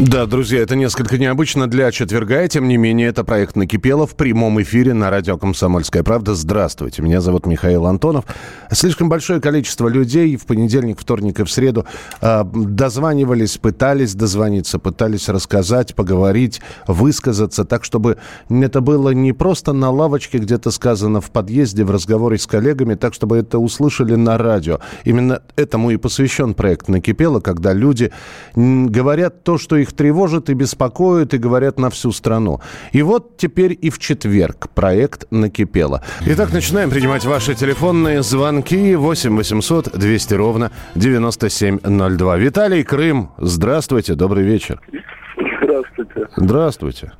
Да, друзья, это несколько необычно для четверга, и тем не менее, это проект «Накипело» в прямом эфире на радио «Комсомольская правда». Здравствуйте, меня зовут Михаил Антонов. Слишком большое количество людей в понедельник, вторник и в среду э, дозванивались, пытались дозвониться, пытались рассказать, поговорить, высказаться, так, чтобы это было не просто на лавочке где-то сказано в подъезде, в разговоре с коллегами, так, чтобы это услышали на радио. Именно этому и посвящен проект «Накипело», когда люди говорят то, что их тревожит и беспокоит, и говорят на всю страну. И вот теперь и в четверг проект «Накипело». Итак, начинаем принимать ваши телефонные звонки 8 800 200 ровно 9702. Виталий Крым, здравствуйте, добрый вечер. Здравствуйте. Здравствуйте.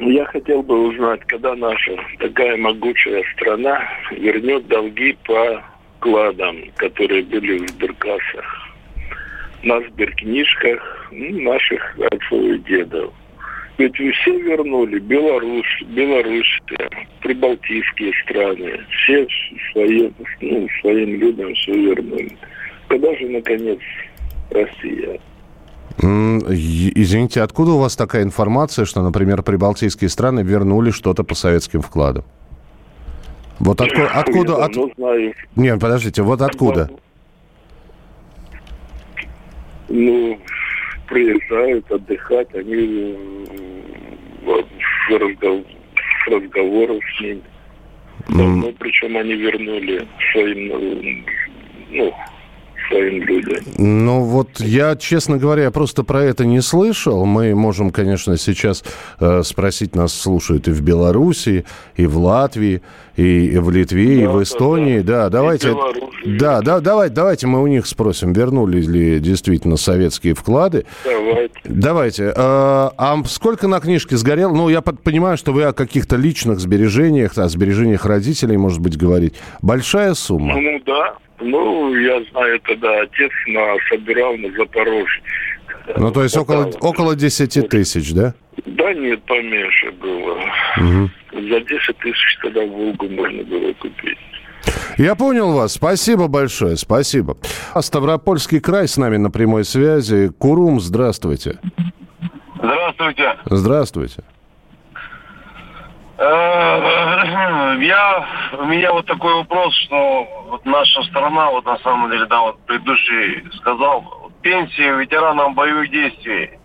Я хотел бы узнать, когда наша такая могучая страна вернет долги по кладам, которые были в сберкассах. На сберкнижках ну, наших отцов и дедов. Ведь все вернули, Беларусь, Белоруссия, прибалтийские страны, все своим, ну, своим людям все вернули. Когда же, наконец, Россия? Извините, откуда у вас такая информация, что, например, прибалтийские страны вернули что-то по советским вкладам? Вот откуда... Я от-. Нет, подождите, вот откуда? Ну, приезжают отдыхать, они с, разгов- с разговоров с ними. Давно, причем они вернули своим, ну, своим людям. Ну вот я, честно говоря, я просто про это не слышал. Мы можем, конечно, сейчас э, спросить, нас слушают и в Белоруссии, и в Латвии, и, и в Литве, и Да, в да, Эстонии. Да, да. давайте. И в. Да, да, давайте, давайте мы у них спросим, вернули ли действительно советские вклады. Давайте. Давайте. э, а сколько на книжке сгорело? Ну, я под- понимаю, что вы о каких-то личных сбережениях, о сбережениях родителей, может быть, говорить. Большая сумма? Ну да. Ну, я знаю, тогда отец на, собирал на Запорожье. Ну, то есть около, около 10 тысяч, да? Да нет, поменьше было. За 10 тысяч тогда Волгу можно было купить. Я понял вас. Спасибо большое. Спасибо. А Ставропольский край с нами на прямой связи. Курум, здравствуйте. Здравствуйте. Здравствуйте. Э, Я, у меня вот такой вопрос, что вот наша страна, вот на самом деле, да, вот предыдущий сказал, пенсии ветеранам боевых действий,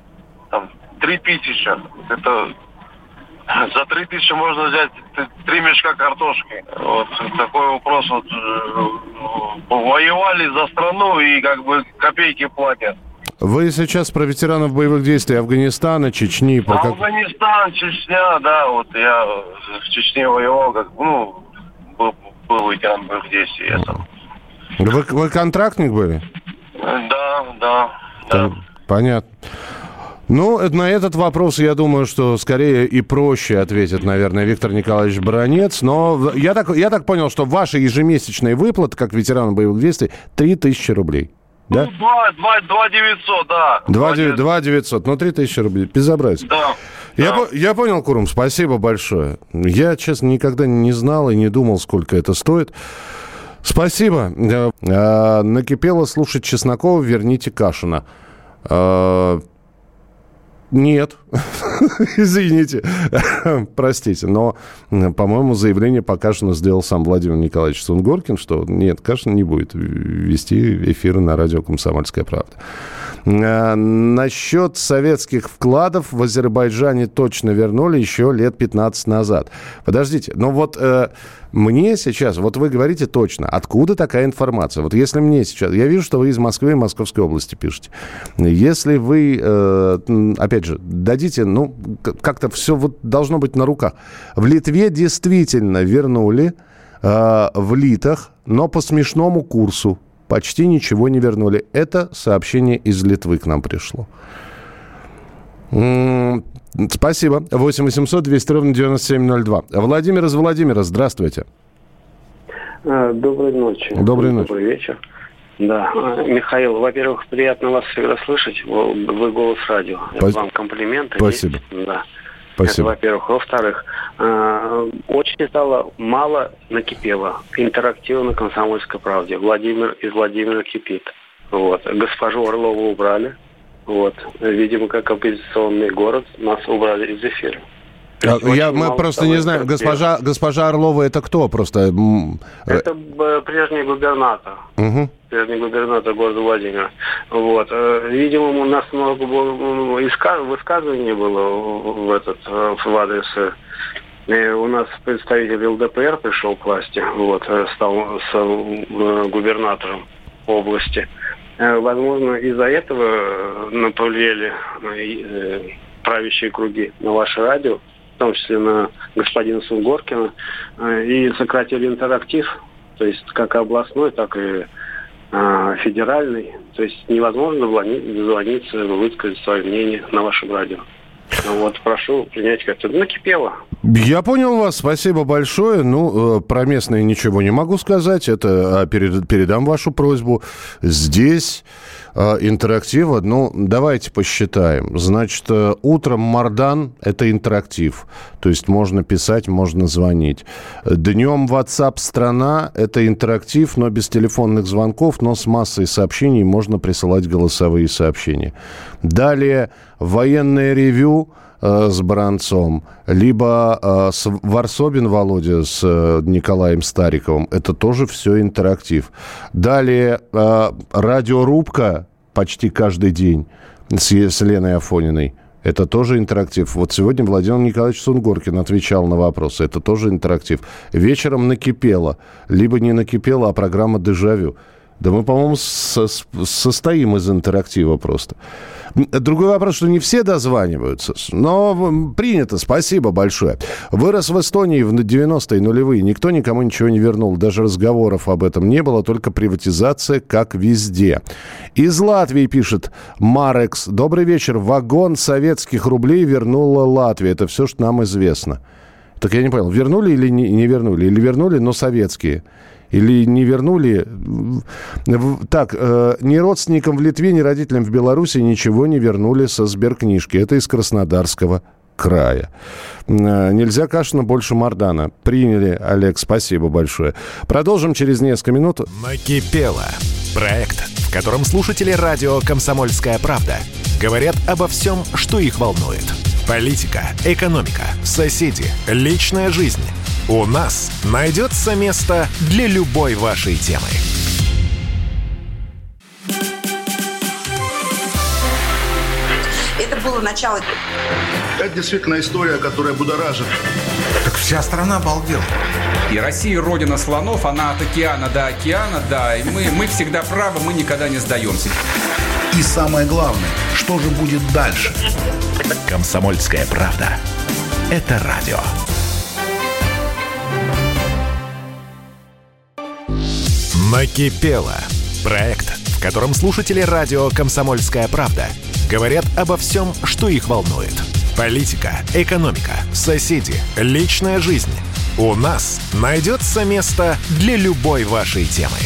там, три тысячи, это за три тысячи можно взять три мешка картошки. Вот такой вопрос, вот, э, воевали за страну и как бы копейки платят. Вы сейчас про ветеранов боевых действий Афганистана, Чечни. Про как- Афганистан, Чечня, да, вот я в Чечне воевал, как, ну, был, был ветеран боевых действий, я там. Вы, вы контрактник были? Да, да, да. Пон- Понятно. Ну, на этот вопрос, я думаю, что скорее и проще ответит, наверное, Виктор Николаевич Бронец. Но я так, я так понял, что ваши ежемесячные выплаты, как ветерана боевых действий, 3000 рублей. Да? Ну, два, два, два девятьсот, да. Два девятьсот. 2 900, ну 3000 рублей. Безобразие. Да. Я, да. по- я понял, Курум, спасибо большое. Я, честно, никогда не знал и не думал, сколько это стоит. Спасибо. Э, э, накипело слушать Чеснокова, верните Кашина. Э, Нет, извините, простите, но, по-моему, заявление по Кашину сделал сам Владимир Николаевич Сунгоркин, что нет, Кашин не будет вести эфиры на радио «Комсомольская правда». Э, Насчет советских вкладов в Азербайджане точно вернули еще лет 15 назад. Подождите, но вот э, мне сейчас, вот вы говорите точно, откуда такая информация? Вот если мне сейчас, я вижу, что вы из Москвы и Московской области пишете. Если вы, э, опять же, дадите, ну, как-то все вот должно быть на руках. В Литве действительно вернули э, в литах, но по смешному курсу. Почти ничего не вернули. Это сообщение из Литвы к нам пришло. Спасибо. 8 800 200 ровно 9702. Владимир из Владимира, здравствуйте. А, доброй ночи. Доброй ночи. Добрый вечер. Да. А, Михаил, во-первых, приятно вас всегда слышать. Вы голос радио. Это вам комплименты. Спасибо. Есть? Да. Спасибо. Это, во-первых. Во-вторых, а, очень стало мало накипело интерактива на «Комсомольской правде». Владимир из Владимира кипит. Вот. Госпожу Орлову убрали. Вот. Видимо, как оппозиционный город нас убрали из эфира. Я, мы просто не знаем, госпожа, госпожа Орлова это кто просто? Это э, прежний губернатор. Угу. Прежний губернатор города Владимира. Вот. Э, видимо, у нас много высказываний было в этот э, в адрес и у нас представитель ЛДПР пришел к власти, вот, стал с губернатором области. Возможно, из-за этого повлияли правящие круги на ваше радио том числе на господина Сунгоркина, э, и сократили интерактив, то есть как областной, так и э, федеральный. То есть невозможно дозвониться, высказать свое мнение на вашем радио. Ну вот, прошу принять как-то. Накипело. Я понял вас, спасибо большое. Ну, э, про местные ничего не могу сказать. Это а, перед, передам вашу просьбу. Здесь э, интерактива, ну, давайте посчитаем. Значит, э, утром Мардан – это интерактив. То есть можно писать, можно звонить. Днем WhatsApp страна – это интерактив, но без телефонных звонков, но с массой сообщений можно присылать голосовые сообщения. Далее военное ревю э, с Бранцом, либо э, с Варсобин Володя с э, Николаем Стариковым. Это тоже все интерактив. Далее э, радиорубка почти каждый день с, с Леной Афониной. Это тоже интерактив. Вот сегодня Владимир Николаевич Сунгоркин отвечал на вопросы. Это тоже интерактив. Вечером накипело. Либо не накипело, а программа «Дежавю». Да мы, по-моему, со состоим из интерактива просто. Другой вопрос, что не все дозваниваются, но принято, спасибо большое. Вырос в Эстонии в 90-е нулевые, никто никому ничего не вернул, даже разговоров об этом не было, только приватизация, как везде. Из Латвии пишет Марекс, добрый вечер, вагон советских рублей вернула Латвия, это все, что нам известно. Так я не понял, вернули или не, не вернули? Или вернули, но советские? Или не вернули? Так, э, ни родственникам в Литве, ни родителям в Беларуси ничего не вернули со сберкнижки. Это из Краснодарского края. Э, нельзя Кашина больше Мардана. Приняли, Олег, спасибо большое. Продолжим через несколько минут. Накипело. Проект, в котором слушатели радио «Комсомольская правда» говорят обо всем, что их волнует. Политика, экономика, соседи, личная жизнь – у нас найдется место для любой вашей темы. Это было начало. Это действительно история, которая будоражит. Так вся страна обалдела. И Россия родина слонов, она от океана до океана, да. И мы, мы всегда правы, мы никогда не сдаемся. И самое главное, что же будет дальше? Комсомольская правда. Это радио. Накипело. Проект, в котором слушатели радио «Комсомольская правда» говорят обо всем, что их волнует. Политика, экономика, соседи, личная жизнь. У нас найдется место для любой вашей темы.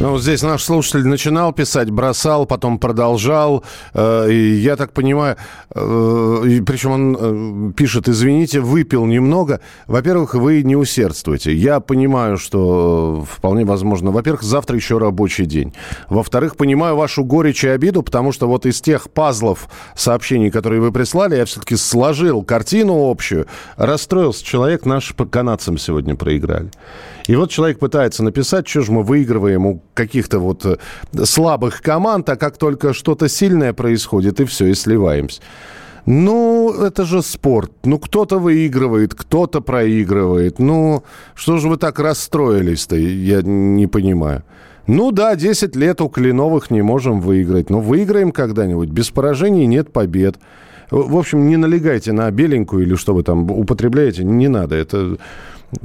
Ну, вот здесь наш слушатель начинал писать, бросал, потом продолжал. Э, и я так понимаю, э, причем он э, пишет, извините, выпил немного. Во-первых, вы не усердствуете. Я понимаю, что вполне возможно. Во-первых, завтра еще рабочий день. Во-вторых, понимаю вашу горечь и обиду, потому что вот из тех пазлов сообщений, которые вы прислали, я все-таки сложил картину общую. Расстроился человек, наш по канадцам сегодня проиграли. И вот человек пытается написать, что же мы выигрываем у каких-то вот э, слабых команд, а как только что-то сильное происходит, и все, и сливаемся. Ну, это же спорт. Ну, кто-то выигрывает, кто-то проигрывает. Ну, что же вы так расстроились-то, я не понимаю. Ну да, 10 лет у Кленовых не можем выиграть. Но выиграем когда-нибудь. Без поражений нет побед. В общем, не налегайте на беленькую или что вы там употребляете. Не надо. Это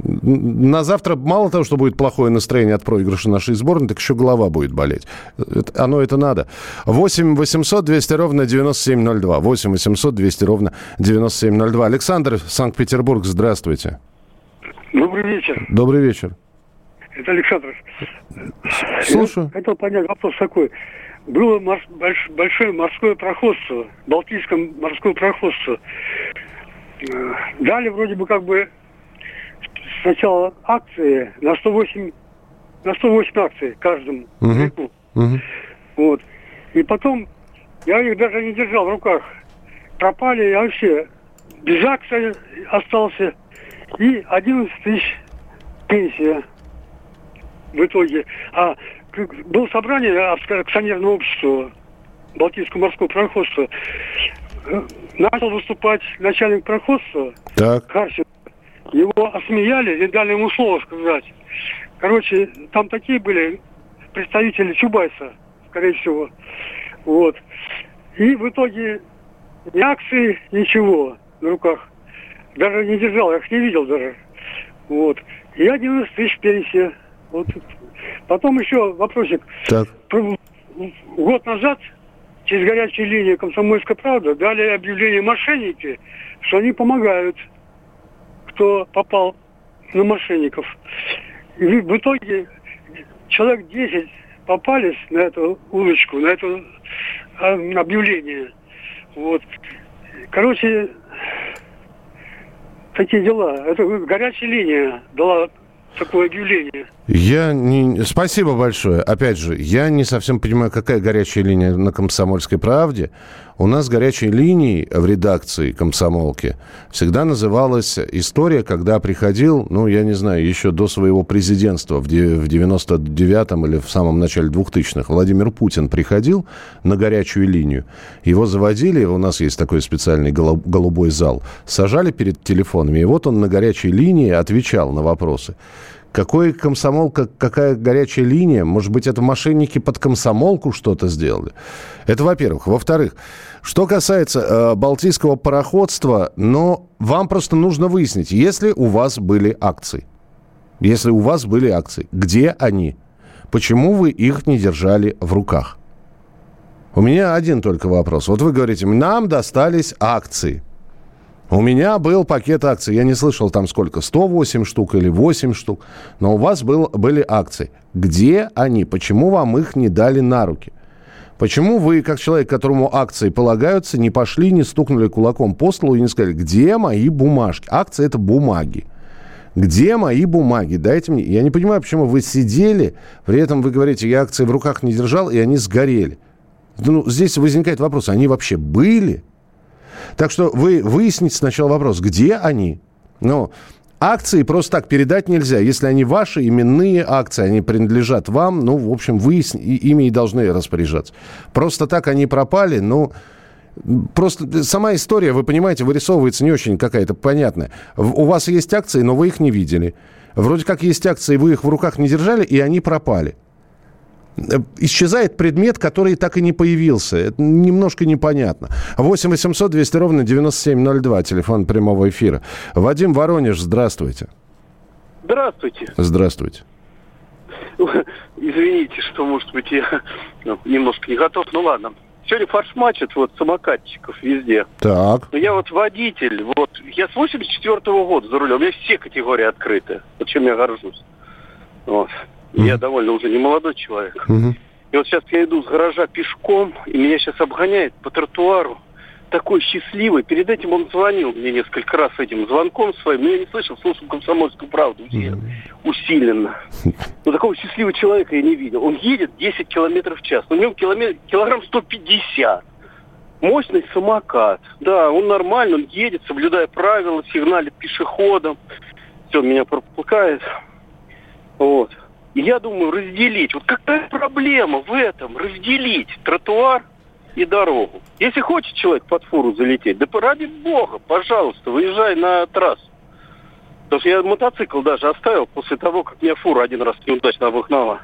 на завтра мало того, что будет плохое настроение от проигрыша нашей сборной, так еще голова будет болеть. Это, оно это надо. 8 800 200 ровно 9702. 8 800 200 ровно 9702. Александр, Санкт-Петербург, здравствуйте. Добрый вечер. Добрый вечер. Это Александр. Слушаю. Я хотел понять вопрос такой. Было морс, больш, большое морское проходство, Балтийское морское проходство. Э, дали вроде бы как бы сначала акции на 108, на 108 акций каждому Угу. Угу. Вот. И потом я их даже не держал в руках. Пропали, я вообще без акций остался. И 11 тысяч пенсия в итоге. А было собрание акционерного общества Балтийского морского проходства. Э, начал выступать начальник проходства Так. Харченко. Его осмеяли и дали ему слово сказать. Короче, там такие были представители Чубайса, скорее всего. Вот. И в итоге ни акции, ничего на руках. Даже не держал, я их не видел даже. Вот. И 11 тысяч пенсия. Вот. Потом еще вопросик. Так. Год назад через горячую линию «Комсомольская правда» дали объявление мошенники, что они помогают, кто попал на мошенников. И в итоге человек 10 попались на эту улочку, на это объявление. Вот. Короче, такие дела. Это горячая линия дала такое объявление. Я не... Спасибо большое. Опять же, я не совсем понимаю, какая горячая линия на «Комсомольской правде». У нас горячей линией в редакции «Комсомолки» всегда называлась история, когда приходил, ну, я не знаю, еще до своего президентства в 99-м или в самом начале 2000-х Владимир Путин приходил на горячую линию. Его заводили, у нас есть такой специальный голубой зал, сажали перед телефонами, и вот он на горячей линии отвечал на вопросы. Какой комсомол, как, какая горячая линия? Может быть, это мошенники под комсомолку что-то сделали? Это во-первых. Во-вторых, что касается э, балтийского пароходства, но вам просто нужно выяснить, если у вас были акции, если у вас были акции, где они? Почему вы их не держали в руках? У меня один только вопрос. Вот вы говорите, нам достались акции. У меня был пакет акций. Я не слышал там сколько, 108 штук или 8 штук. Но у вас был, были акции. Где они? Почему вам их не дали на руки? Почему вы, как человек, которому акции полагаются, не пошли, не стукнули кулаком по столу и не сказали, где мои бумажки? Акции – это бумаги. Где мои бумаги? Дайте мне. Я не понимаю, почему вы сидели, при этом вы говорите, я акции в руках не держал, и они сгорели. Ну, здесь возникает вопрос, они вообще были? Так что вы выясните сначала вопрос, где они? Ну, акции просто так передать нельзя. Если они ваши, именные акции, они принадлежат вам, ну, в общем, вы ими и должны распоряжаться. Просто так они пропали, ну... Просто сама история, вы понимаете, вырисовывается не очень какая-то понятная. У вас есть акции, но вы их не видели. Вроде как есть акции, вы их в руках не держали, и они пропали. Исчезает предмет, который так и не появился. Это немножко непонятно. 8 800 200 ровно 9702, телефон прямого эфира. Вадим Воронеж, здравствуйте. Здравствуйте. Здравствуйте. Извините, что, может быть, я ну, немножко не готов. Ну ладно. Сегодня фарш-матчат вот самокатчиков везде. Так. Но я вот водитель, вот, я с 84 -го года за рулем, у меня все категории открыты, вот чем я горжусь. Вот. Mm-hmm. Я довольно уже не молодой человек. Mm-hmm. И вот сейчас я иду с гаража пешком, и меня сейчас обгоняет по тротуару такой счастливый. Перед этим он звонил мне несколько раз этим звонком своим, но я не слышал, слушал комсомольскую правду mm-hmm. усиленно. Но такого счастливого человека я не видел. Он едет 10 километров в час. На нем километр, килограмм 150. Мощный самокат. Да, он нормально, он едет, соблюдая правила, сигналит пешеходам. Все, меня пропускает. Вот. Я думаю, разделить. Вот какая проблема в этом? Разделить тротуар и дорогу. Если хочет человек под фуру залететь, да ради бога, пожалуйста, выезжай на трассу. Потому что я мотоцикл даже оставил после того, как меня фура один раз неудачно обогнала.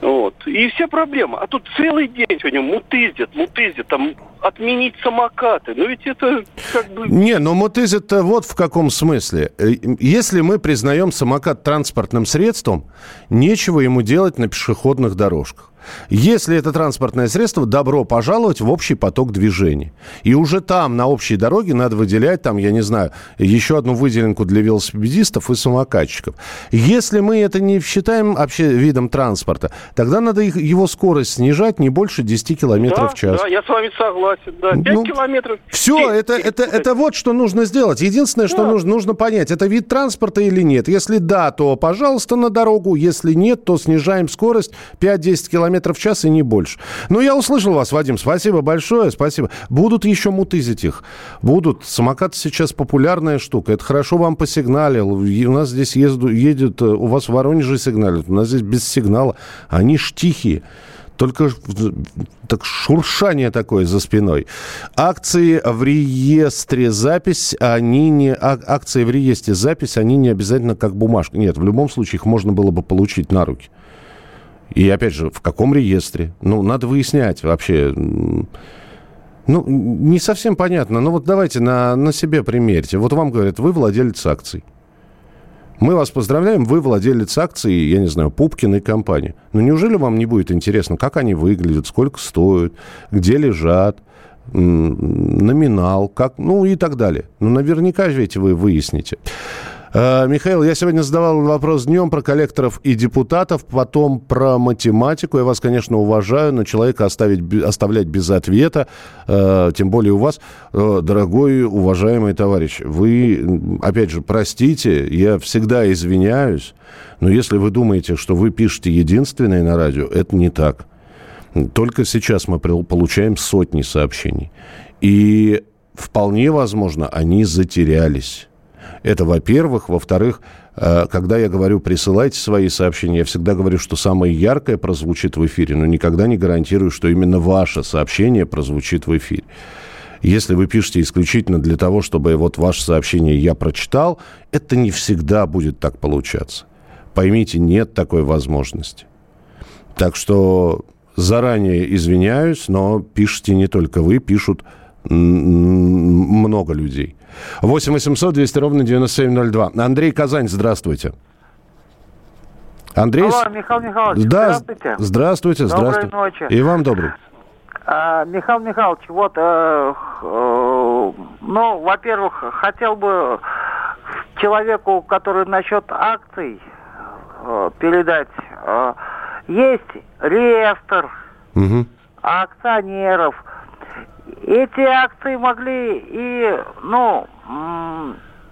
Вот. И вся проблема. А тут целый день сегодня мутыздят, мутыздят, там отменить самокаты. Ну ведь это... как бы... Не, но мутызит-то вот в каком смысле. Э, если мы признаем самокат транспортным средством, нечего ему делать на пешеходных дорожках. Если это транспортное средство, добро пожаловать в общий поток движения. И уже там, на общей дороге, надо выделять, там, я не знаю, еще одну выделенку для велосипедистов и самокатчиков. Если мы это не считаем вообще видом транспорта, тогда надо их, его скорость снижать не больше 10 километров да, в час. Да, я с вами согласен, да. 5 ну, километров. Все, это, это, это вот что нужно сделать. Единственное, что да. нужно, нужно понять, это вид транспорта или нет. Если да, то, пожалуйста, на дорогу. Если нет, то снижаем скорость 5-10 километров километров в час и не больше. Ну, я услышал вас, Вадим. Спасибо большое, спасибо. Будут еще мутызить их. Будут. Самокат сейчас популярная штука. Это хорошо вам посигналил. У нас здесь езду, едет, э, у вас в Воронеже сигналят. У нас здесь без сигнала. Они ж тихие. Только так шуршание такое за спиной. Акции в реестре запись, они не... А, акции в реестре запись, они не обязательно как бумажка. Нет, в любом случае их можно было бы получить на руки. И опять же, в каком реестре? Ну, надо выяснять вообще. Ну, не совсем понятно. Ну вот давайте на, на себе примерьте. Вот вам говорят, вы владелец акций. Мы вас поздравляем, вы владелец акций, я не знаю, Пупкиной компании. Но неужели вам не будет интересно, как они выглядят, сколько стоят, где лежат, номинал, как, ну и так далее. Ну, наверняка ведь вы выясните. Э, Михаил, я сегодня задавал вопрос днем про коллекторов и депутатов, потом про математику. Я вас, конечно, уважаю, но человека оставить, оставлять без ответа, э, тем более у вас, э, дорогой, уважаемый товарищ, вы, опять же, простите, я всегда извиняюсь, но если вы думаете, что вы пишете единственное на радио, это не так. Только сейчас мы получаем сотни сообщений. И вполне возможно, они затерялись. Это, во-первых. Во-вторых, э, когда я говорю «присылайте свои сообщения», я всегда говорю, что самое яркое прозвучит в эфире, но никогда не гарантирую, что именно ваше сообщение прозвучит в эфире. Если вы пишете исключительно для того, чтобы вот ваше сообщение я прочитал, это не всегда будет так получаться. Поймите, нет такой возможности. Так что заранее извиняюсь, но пишите не только вы, пишут много людей. 8 800 200 ровно 9702. Андрей Казань, здравствуйте. Андрей... Алло, Михаил Михайлович, да, здравствуйте. Здравствуйте, здравствуйте. Доброй ночи. И вам добрый. А, Михаил Михайлович, вот, э, э, ну, во-первых, хотел бы человеку, который насчет акций э, передать, э, есть реестр угу. акционеров, эти акции могли и, ну,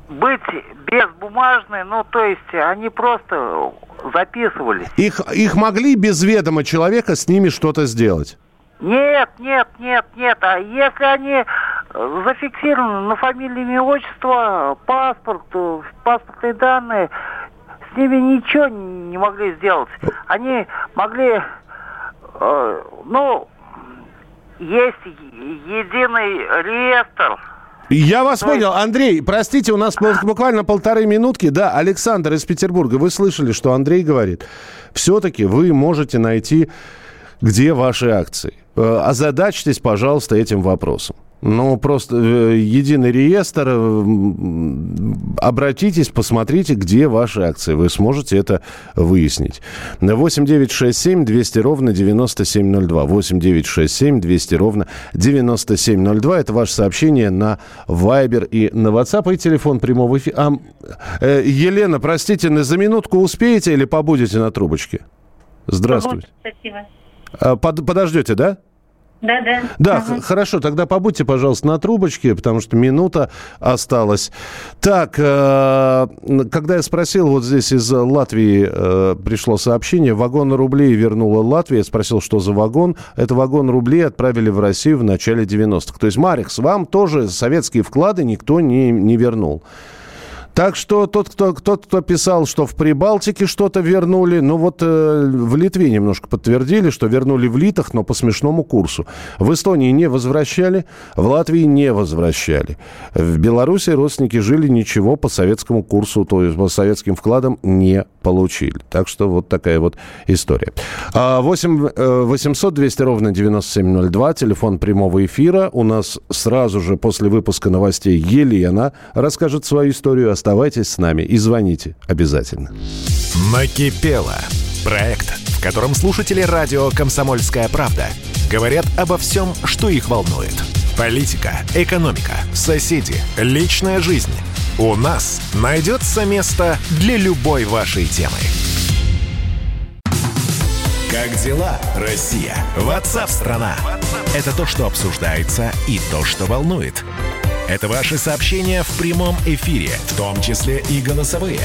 быть безбумажные, ну, то есть они просто записывались. Их, их могли без ведома человека с ними что-то сделать? Нет, нет, нет, нет. А если они зафиксированы на фамилии, имя, отчество, паспорт, паспортные данные, с ними ничего не могли сделать. Они могли, э, ну, есть единый реестр. Я вас То понял. Андрей, простите, у нас буквально полторы минутки. Да, Александр из Петербурга, вы слышали, что Андрей говорит. Все-таки вы можете найти, где ваши акции. Э, озадачьтесь, пожалуйста, этим вопросом. Ну, просто э, единый реестр. Э, обратитесь, посмотрите, где ваши акции. Вы сможете это выяснить. 8 9 6 7 200 ровно 9702. 8 9 6 7 200 ровно 9702. Это ваше сообщение на Viber и на WhatsApp. И телефон прямого эфира. А, э, Елена, простите, за минутку успеете или побудете на трубочке? Здравствуйте. Спасибо. Под, подождете, да? Да, да. Да, ага. хорошо, тогда побудьте, пожалуйста, на трубочке, потому что минута осталась. Так, э, когда я спросил, вот здесь из Латвии э, пришло сообщение, вагон рублей вернула Латвия, я спросил, что за вагон. Это вагон рублей отправили в Россию в начале 90-х. То есть, Марикс, вам тоже советские вклады никто не, не вернул. Так что тот, кто, тот, кто писал, что в Прибалтике что-то вернули, ну вот э, в Литве немножко подтвердили, что вернули в литах, но по смешному курсу. В Эстонии не возвращали, в Латвии не возвращали. В Беларуси родственники жили ничего по советскому курсу, то есть по советским вкладам не получили. Так что вот такая вот история. 8 800 200 ровно 9702, телефон прямого эфира. У нас сразу же после выпуска новостей Елена расскажет свою историю. Оставайтесь с нами и звоните обязательно. Накипело. Проект, в котором слушатели радио «Комсомольская правда» говорят обо всем, что их волнует. Политика, экономика, соседи, личная жизнь. У нас найдется место для любой вашей темы. Как дела, Россия? Ватсап-страна! Это то, что обсуждается и то, что волнует. Это ваши сообщения в прямом эфире, в том числе и голосовые.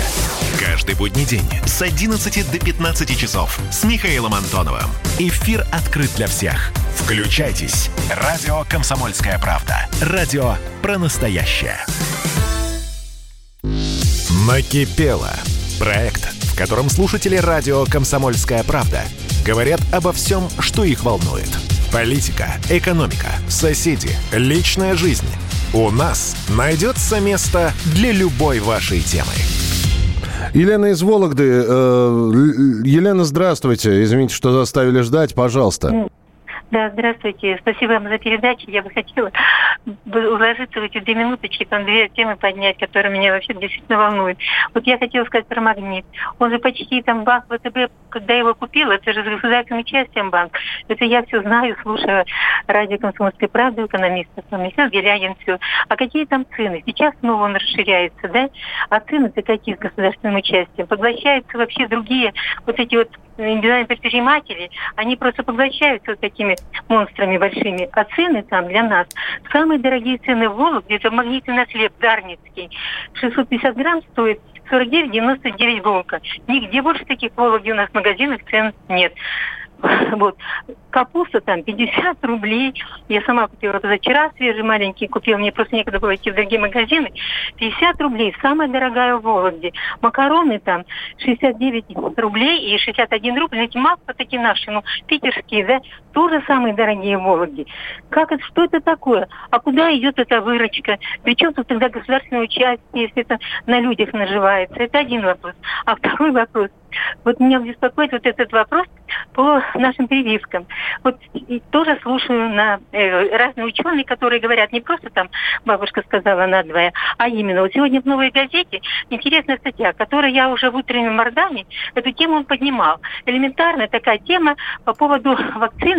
Каждый будний день с 11 до 15 часов с Михаилом Антоновым. Эфир открыт для всех. Включайтесь. Радио «Комсомольская правда». Радио про настоящее. Накипело. Проект, в котором слушатели радио «Комсомольская правда» говорят обо всем, что их волнует. Политика, экономика, соседи, личная жизнь – у нас найдется место для любой вашей темы. Елена из Вологды. Э, Елена, здравствуйте. Извините, что заставили ждать. Пожалуйста. Да, здравствуйте. Спасибо вам за передачу. Я бы хотела уложиться в эти две минуточки, там две темы поднять, которые меня вообще действительно волнуют. Вот я хотела сказать про магнит. Он же почти там банк ВТБ, когда его купила, это же с государственным участием банк. Это я все знаю, слушаю радио «Комсомольской правды», экономиста, там, Михаил Гелягин, все. А какие там цены? Сейчас снова он расширяется, да? А цены-то какие с государственным участием? Поглощаются вообще другие вот эти вот индивидуальные предприниматели, они просто поглощаются такими монстрами большими. А цены там для нас, самые дорогие цены в Вологде, это магнитный хлеб Дарницкий. 650 грамм стоит 49,99 булка. Нигде больше таких в у нас магазинов цен нет. Вот. Капуста там 50 рублей. Я сама купила позавчера свежий маленький, купила, мне просто некогда было идти в другие магазины. 50 рублей, самая дорогая в Вологде. Макароны там 69 рублей и 61 рубль. Эти масло такие наши, ну, питерские, да, тоже самые дорогие в Вологде. Как это, что это такое? А куда идет эта выручка? Причем тут тогда государственное участие, если это на людях наживается? Это один вопрос. А второй вопрос. Вот меня беспокоит вот этот вопрос по нашим прививкам. Вот тоже слушаю на э, разные ученые, которые говорят, не просто там бабушка сказала надвое, а именно вот сегодня в «Новой газете» интересная статья, которую я уже в утреннем Мордане, эту тему поднимал. Элементарная такая тема по поводу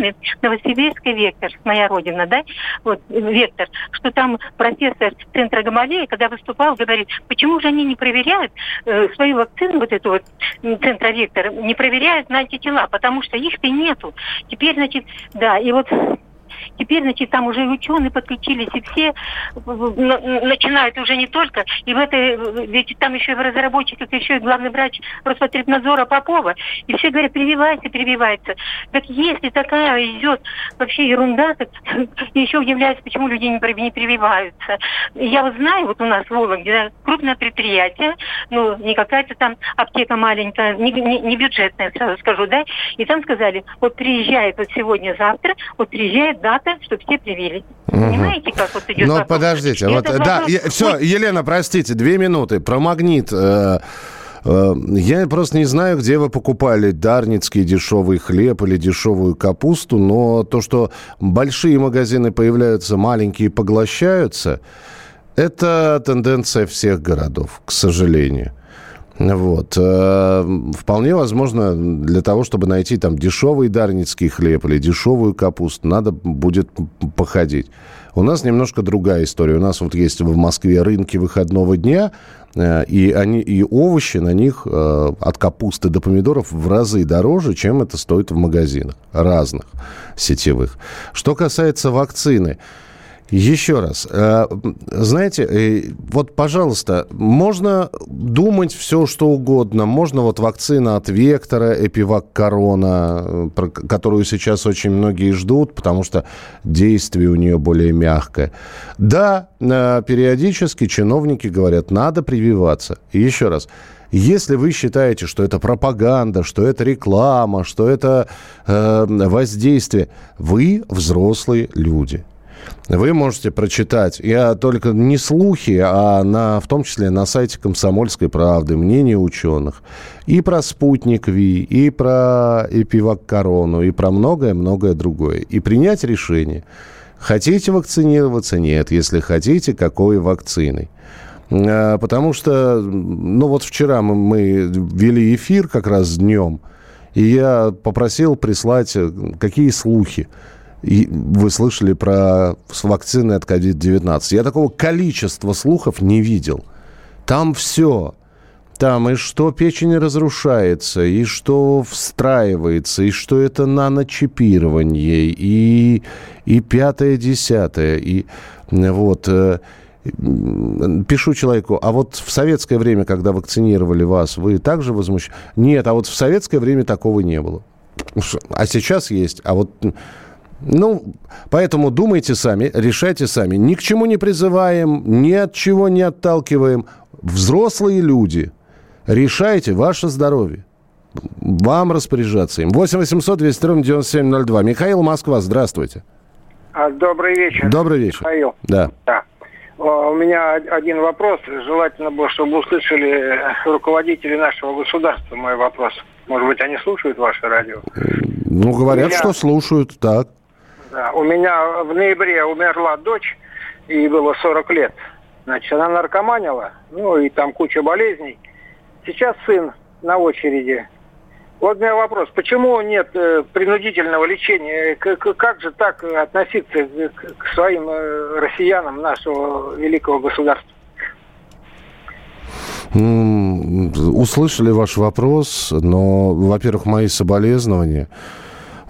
вакцины Новосибирской «Вектор», моя родина, да, вот «Вектор», что там профессор Центра Гамалея, когда выступал, говорит, почему же они не проверяют э, свою вакцину, вот эту вот Центра «Вектор», не проверяют на антитела, потому что их-то нету. Теперь, значит, да, и вот Теперь, значит, там уже ученые подключились, и все начинают уже не только, и в этой, ведь там еще в разработчиках еще и главный врач Роспотребнадзора Попова, и все говорят, прививайся, прививается. Так если такая идет вообще ерунда, так еще удивляюсь, почему люди не, прививаются. Я вот знаю, вот у нас в Вологде да, крупное предприятие, ну, не какая-то там аптека маленькая, не, не, не бюджетная, сразу скажу, да, и там сказали, вот приезжает вот сегодня-завтра, вот приезжает дата, чтобы все привились. Угу. Понимаете, как вот идет Ну, вопрос? подождите, вот, да, я, все, Елена, простите, две минуты, про магнит. Э, э, я просто не знаю, где вы покупали дарницкий дешевый хлеб или дешевую капусту, но то, что большие магазины появляются, маленькие поглощаются, это тенденция всех городов, к сожалению. Вот. Э, вполне возможно, для того, чтобы найти там дешевый дарницкий хлеб или дешевую капусту, надо будет походить. У нас немножко другая история. У нас вот есть в Москве рынки выходного дня, э, и, они, и овощи на них э, от капусты до помидоров в разы дороже, чем это стоит в магазинах разных сетевых. Что касается вакцины, Еще раз, э, знаете, э, вот, пожалуйста, можно думать все, что угодно. Можно вот вакцина от Вектора, Эпивак Корона, э, которую сейчас очень многие ждут, потому что действие у нее более мягкое. Да, периодически чиновники говорят, надо прививаться. Еще раз, если вы считаете, что это пропаганда, что это реклама, что это э, воздействие, вы взрослые люди. Вы можете прочитать, я только не слухи, а на, в том числе на сайте «Комсомольской правды» мнение ученых и про спутник Ви, и про эпивак-корону, и про многое-многое другое. И принять решение. Хотите вакцинироваться? Нет. Если хотите, какой вакциной? А, потому что, ну вот вчера мы, мы вели эфир как раз днем, и я попросил прислать, э, какие слухи и вы слышали про вакцины от COVID-19. Я такого количества слухов не видел. Там все. Там и что печень разрушается, и что встраивается, и что это наночипирование, и, и пятое, десятое. И вот э, пишу человеку, а вот в советское время, когда вакцинировали вас, вы также возмущены? Нет, а вот в советское время такого не было. А сейчас есть. А вот ну, поэтому думайте сами, решайте сами. Ни к чему не призываем, ни от чего не отталкиваем. Взрослые люди, решайте ваше здоровье. Вам распоряжаться им. 8 800 200 ровно 9702. Михаил Москва, здравствуйте. А, добрый вечер. Добрый вечер. Михаил. Да. да. У меня один вопрос. Желательно было, чтобы услышали руководители нашего государства мой вопрос. Может быть, они слушают ваше радио? Ну, говорят, меня... что слушают, так. Да. У меня в ноябре умерла дочь, ей было 40 лет. Значит, она наркоманила, ну и там куча болезней. Сейчас сын на очереди. Вот у меня вопрос, почему нет э, принудительного лечения? К, как же так относиться к, к своим э, россиянам нашего великого государства? Услышали ваш вопрос, но, во-первых, мои соболезнования.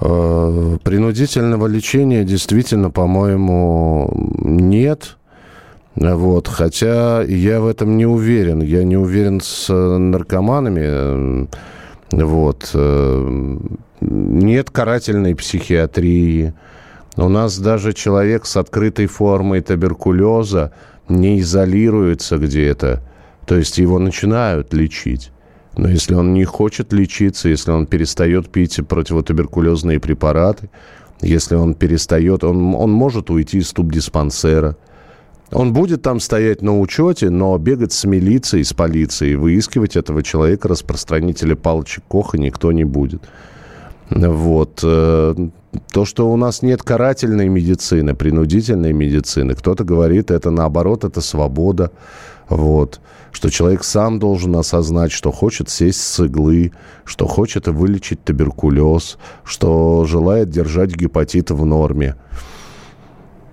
Э, принудительного лечения действительно, по-моему, нет. Вот, хотя я в этом не уверен. Я не уверен с наркоманами. Вот. Э, нет карательной психиатрии. У нас даже человек с открытой формой туберкулеза не изолируется где-то. То есть его начинают лечить. Но если он не хочет лечиться, если он перестает пить противотуберкулезные препараты, если он перестает, он, он может уйти из тубдиспансера. Он будет там стоять на учете, но бегать с милицией, с полицией, выискивать этого человека, распространителя палочек Коха, никто не будет. Вот. Э, то, что у нас нет карательной медицины, принудительной медицины, кто-то говорит, это наоборот, это свобода. Вот что человек сам должен осознать, что хочет сесть с иглы, что хочет вылечить туберкулез, что желает держать гепатит в норме.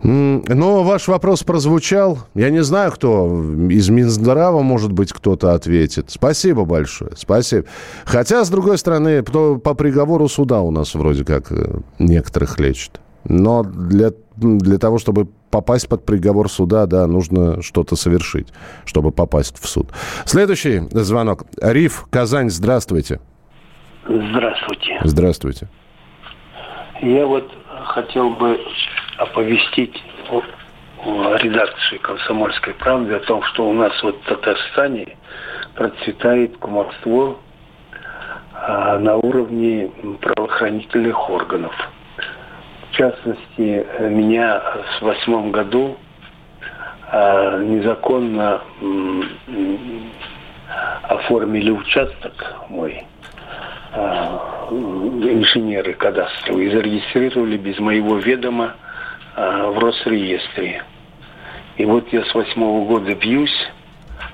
Но ваш вопрос прозвучал. Я не знаю, кто из Минздрава, может быть, кто-то ответит. Спасибо большое. Спасибо. Хотя, с другой стороны, по приговору суда у нас вроде как э, некоторых лечат. Но для, для того, чтобы попасть под приговор суда, да, нужно что-то совершить, чтобы попасть в суд. Следующий звонок. Риф, Казань, здравствуйте. Здравствуйте. Здравствуйте. Я вот хотел бы оповестить редакцию «Комсомольской правды» о том, что у нас вот в Татарстане процветает кумовство а, на уровне правоохранительных органов – частности, меня в восьмом году э, незаконно оформили участок мой э, инженеры кадастровые и зарегистрировали без моего ведома э, в Росреестре. И вот я с восьмого года бьюсь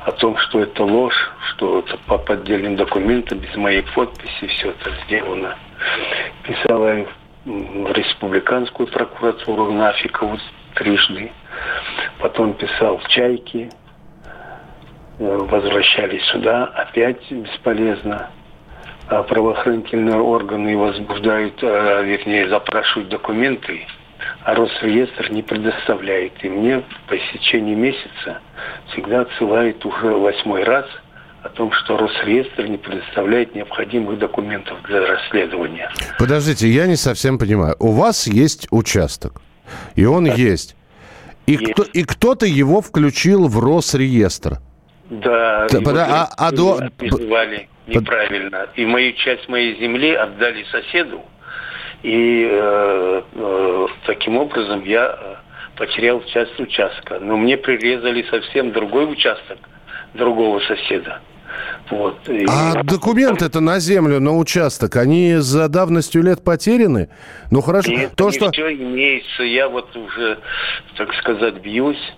о том, что это ложь, что это по поддельным документам, без моей подписи все это сделано. Писала республиканскую прокуратуру на Афикову трижды. Потом писал в «Чайки». Э, возвращались сюда. Опять бесполезно. А правоохранительные органы возбуждают, э, вернее, запрашивают документы а Росреестр не предоставляет. И мне по истечении месяца всегда отсылает уже восьмой раз о том, что Росреестр не предоставляет необходимых документов для расследования. Подождите, я не совсем понимаю. У вас есть участок, и он да. есть. И, есть. Кто, и кто-то его включил в Росреестр. Да, да под, а, а до... неправильно. И мою часть моей земли отдали соседу, и э, э, таким образом я э, потерял часть участка. Но мне прирезали совсем другой участок другого соседа. Вот. А документы это на землю, на участок, они за давностью лет потеряны? Ну хорошо, Нет, то, что... все имеется. Я вот уже, так сказать, бьюсь.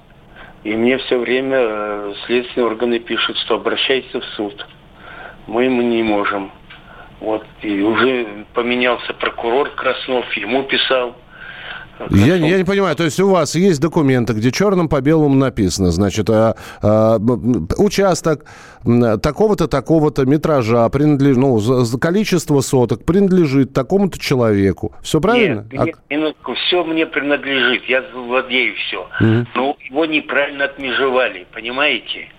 И мне все время э, следственные органы пишут, что обращайся в суд. Мы, мы не можем. Вот, и уже поменялся прокурор Краснов, ему писал. Я, я не понимаю, то есть у вас есть документы, где черным по белому написано, значит, а, а, участок такого-то, такого-то метража, принадлежит, ну, количество соток принадлежит такому-то человеку. Все правильно? Нет, нет а... минутку, все мне принадлежит, я владею все. Угу. Но его неправильно отмежевали, понимаете?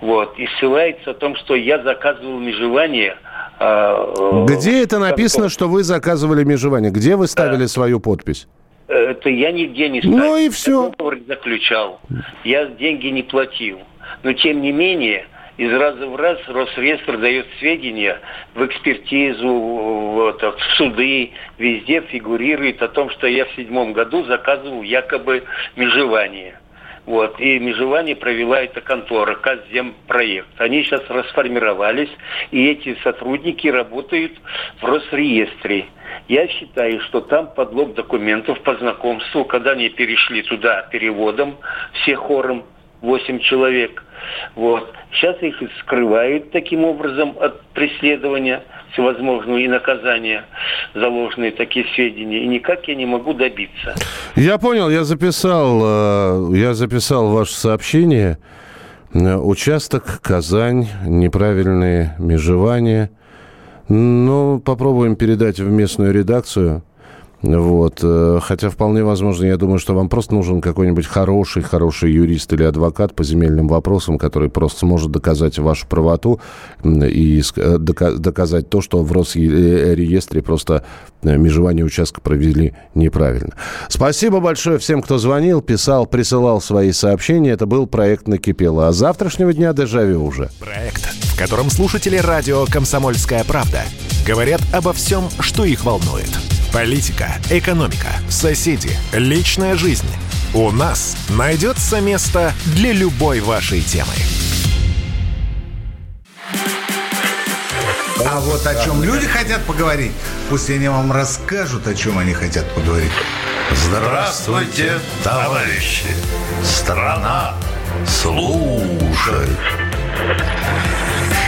Вот, и ссылается о том, что я заказывал межевание а, Где это написано, что вы заказывали межевание? Где вы ставили да. свою подпись? Это я нигде не ставил. Ну и все. Я заключал. Я деньги не платил. Но тем не менее, из раза в раз Росреестр дает сведения в экспертизу, вот, в суды, везде фигурирует о том, что я в седьмом году заказывал якобы межевание. Вот. И межевание провела эта контора, Казземпроект. Они сейчас расформировались, и эти сотрудники работают в Росреестре. Я считаю, что там подлог документов по знакомству, когда они перешли туда переводом, все хором, 8 человек. Вот. Сейчас их скрывают таким образом от преследования всевозможного и наказания за ложные такие сведения. И никак я не могу добиться. Я понял, я записал, э, я записал ваше сообщение. Участок, Казань, неправильные межевания. Ну, попробуем передать в местную редакцию. Вот. Э, хотя вполне возможно, я думаю, что вам просто нужен какой-нибудь хороший, хороший юрист или адвокат по земельным вопросам, который просто сможет доказать вашу правоту и э, доказать то, что в Росреестре просто э, межевание участка провели неправильно. Спасибо большое всем, кто звонил, писал, присылал свои сообщения. Это был проект «Накипело». А завтрашнего дня дежавю уже. Проект, в котором слушатели радио «Комсомольская правда» говорят обо всем, что их волнует – Политика, экономика, соседи, личная жизнь. У нас найдется место для любой вашей темы. А вот о чем люди хотят поговорить, пусть они вам расскажут, о чем они хотят поговорить. Здравствуйте, товарищи! Страна служит!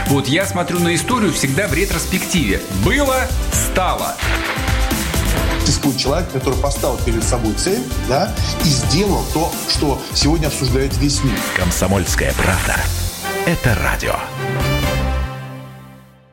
Вот я смотрю на историю всегда в ретроспективе. Было, стало существует человек, который поставил перед собой цель, да, и сделал то, что сегодня обсуждает весь мир. Комсомольская правда. Это радио.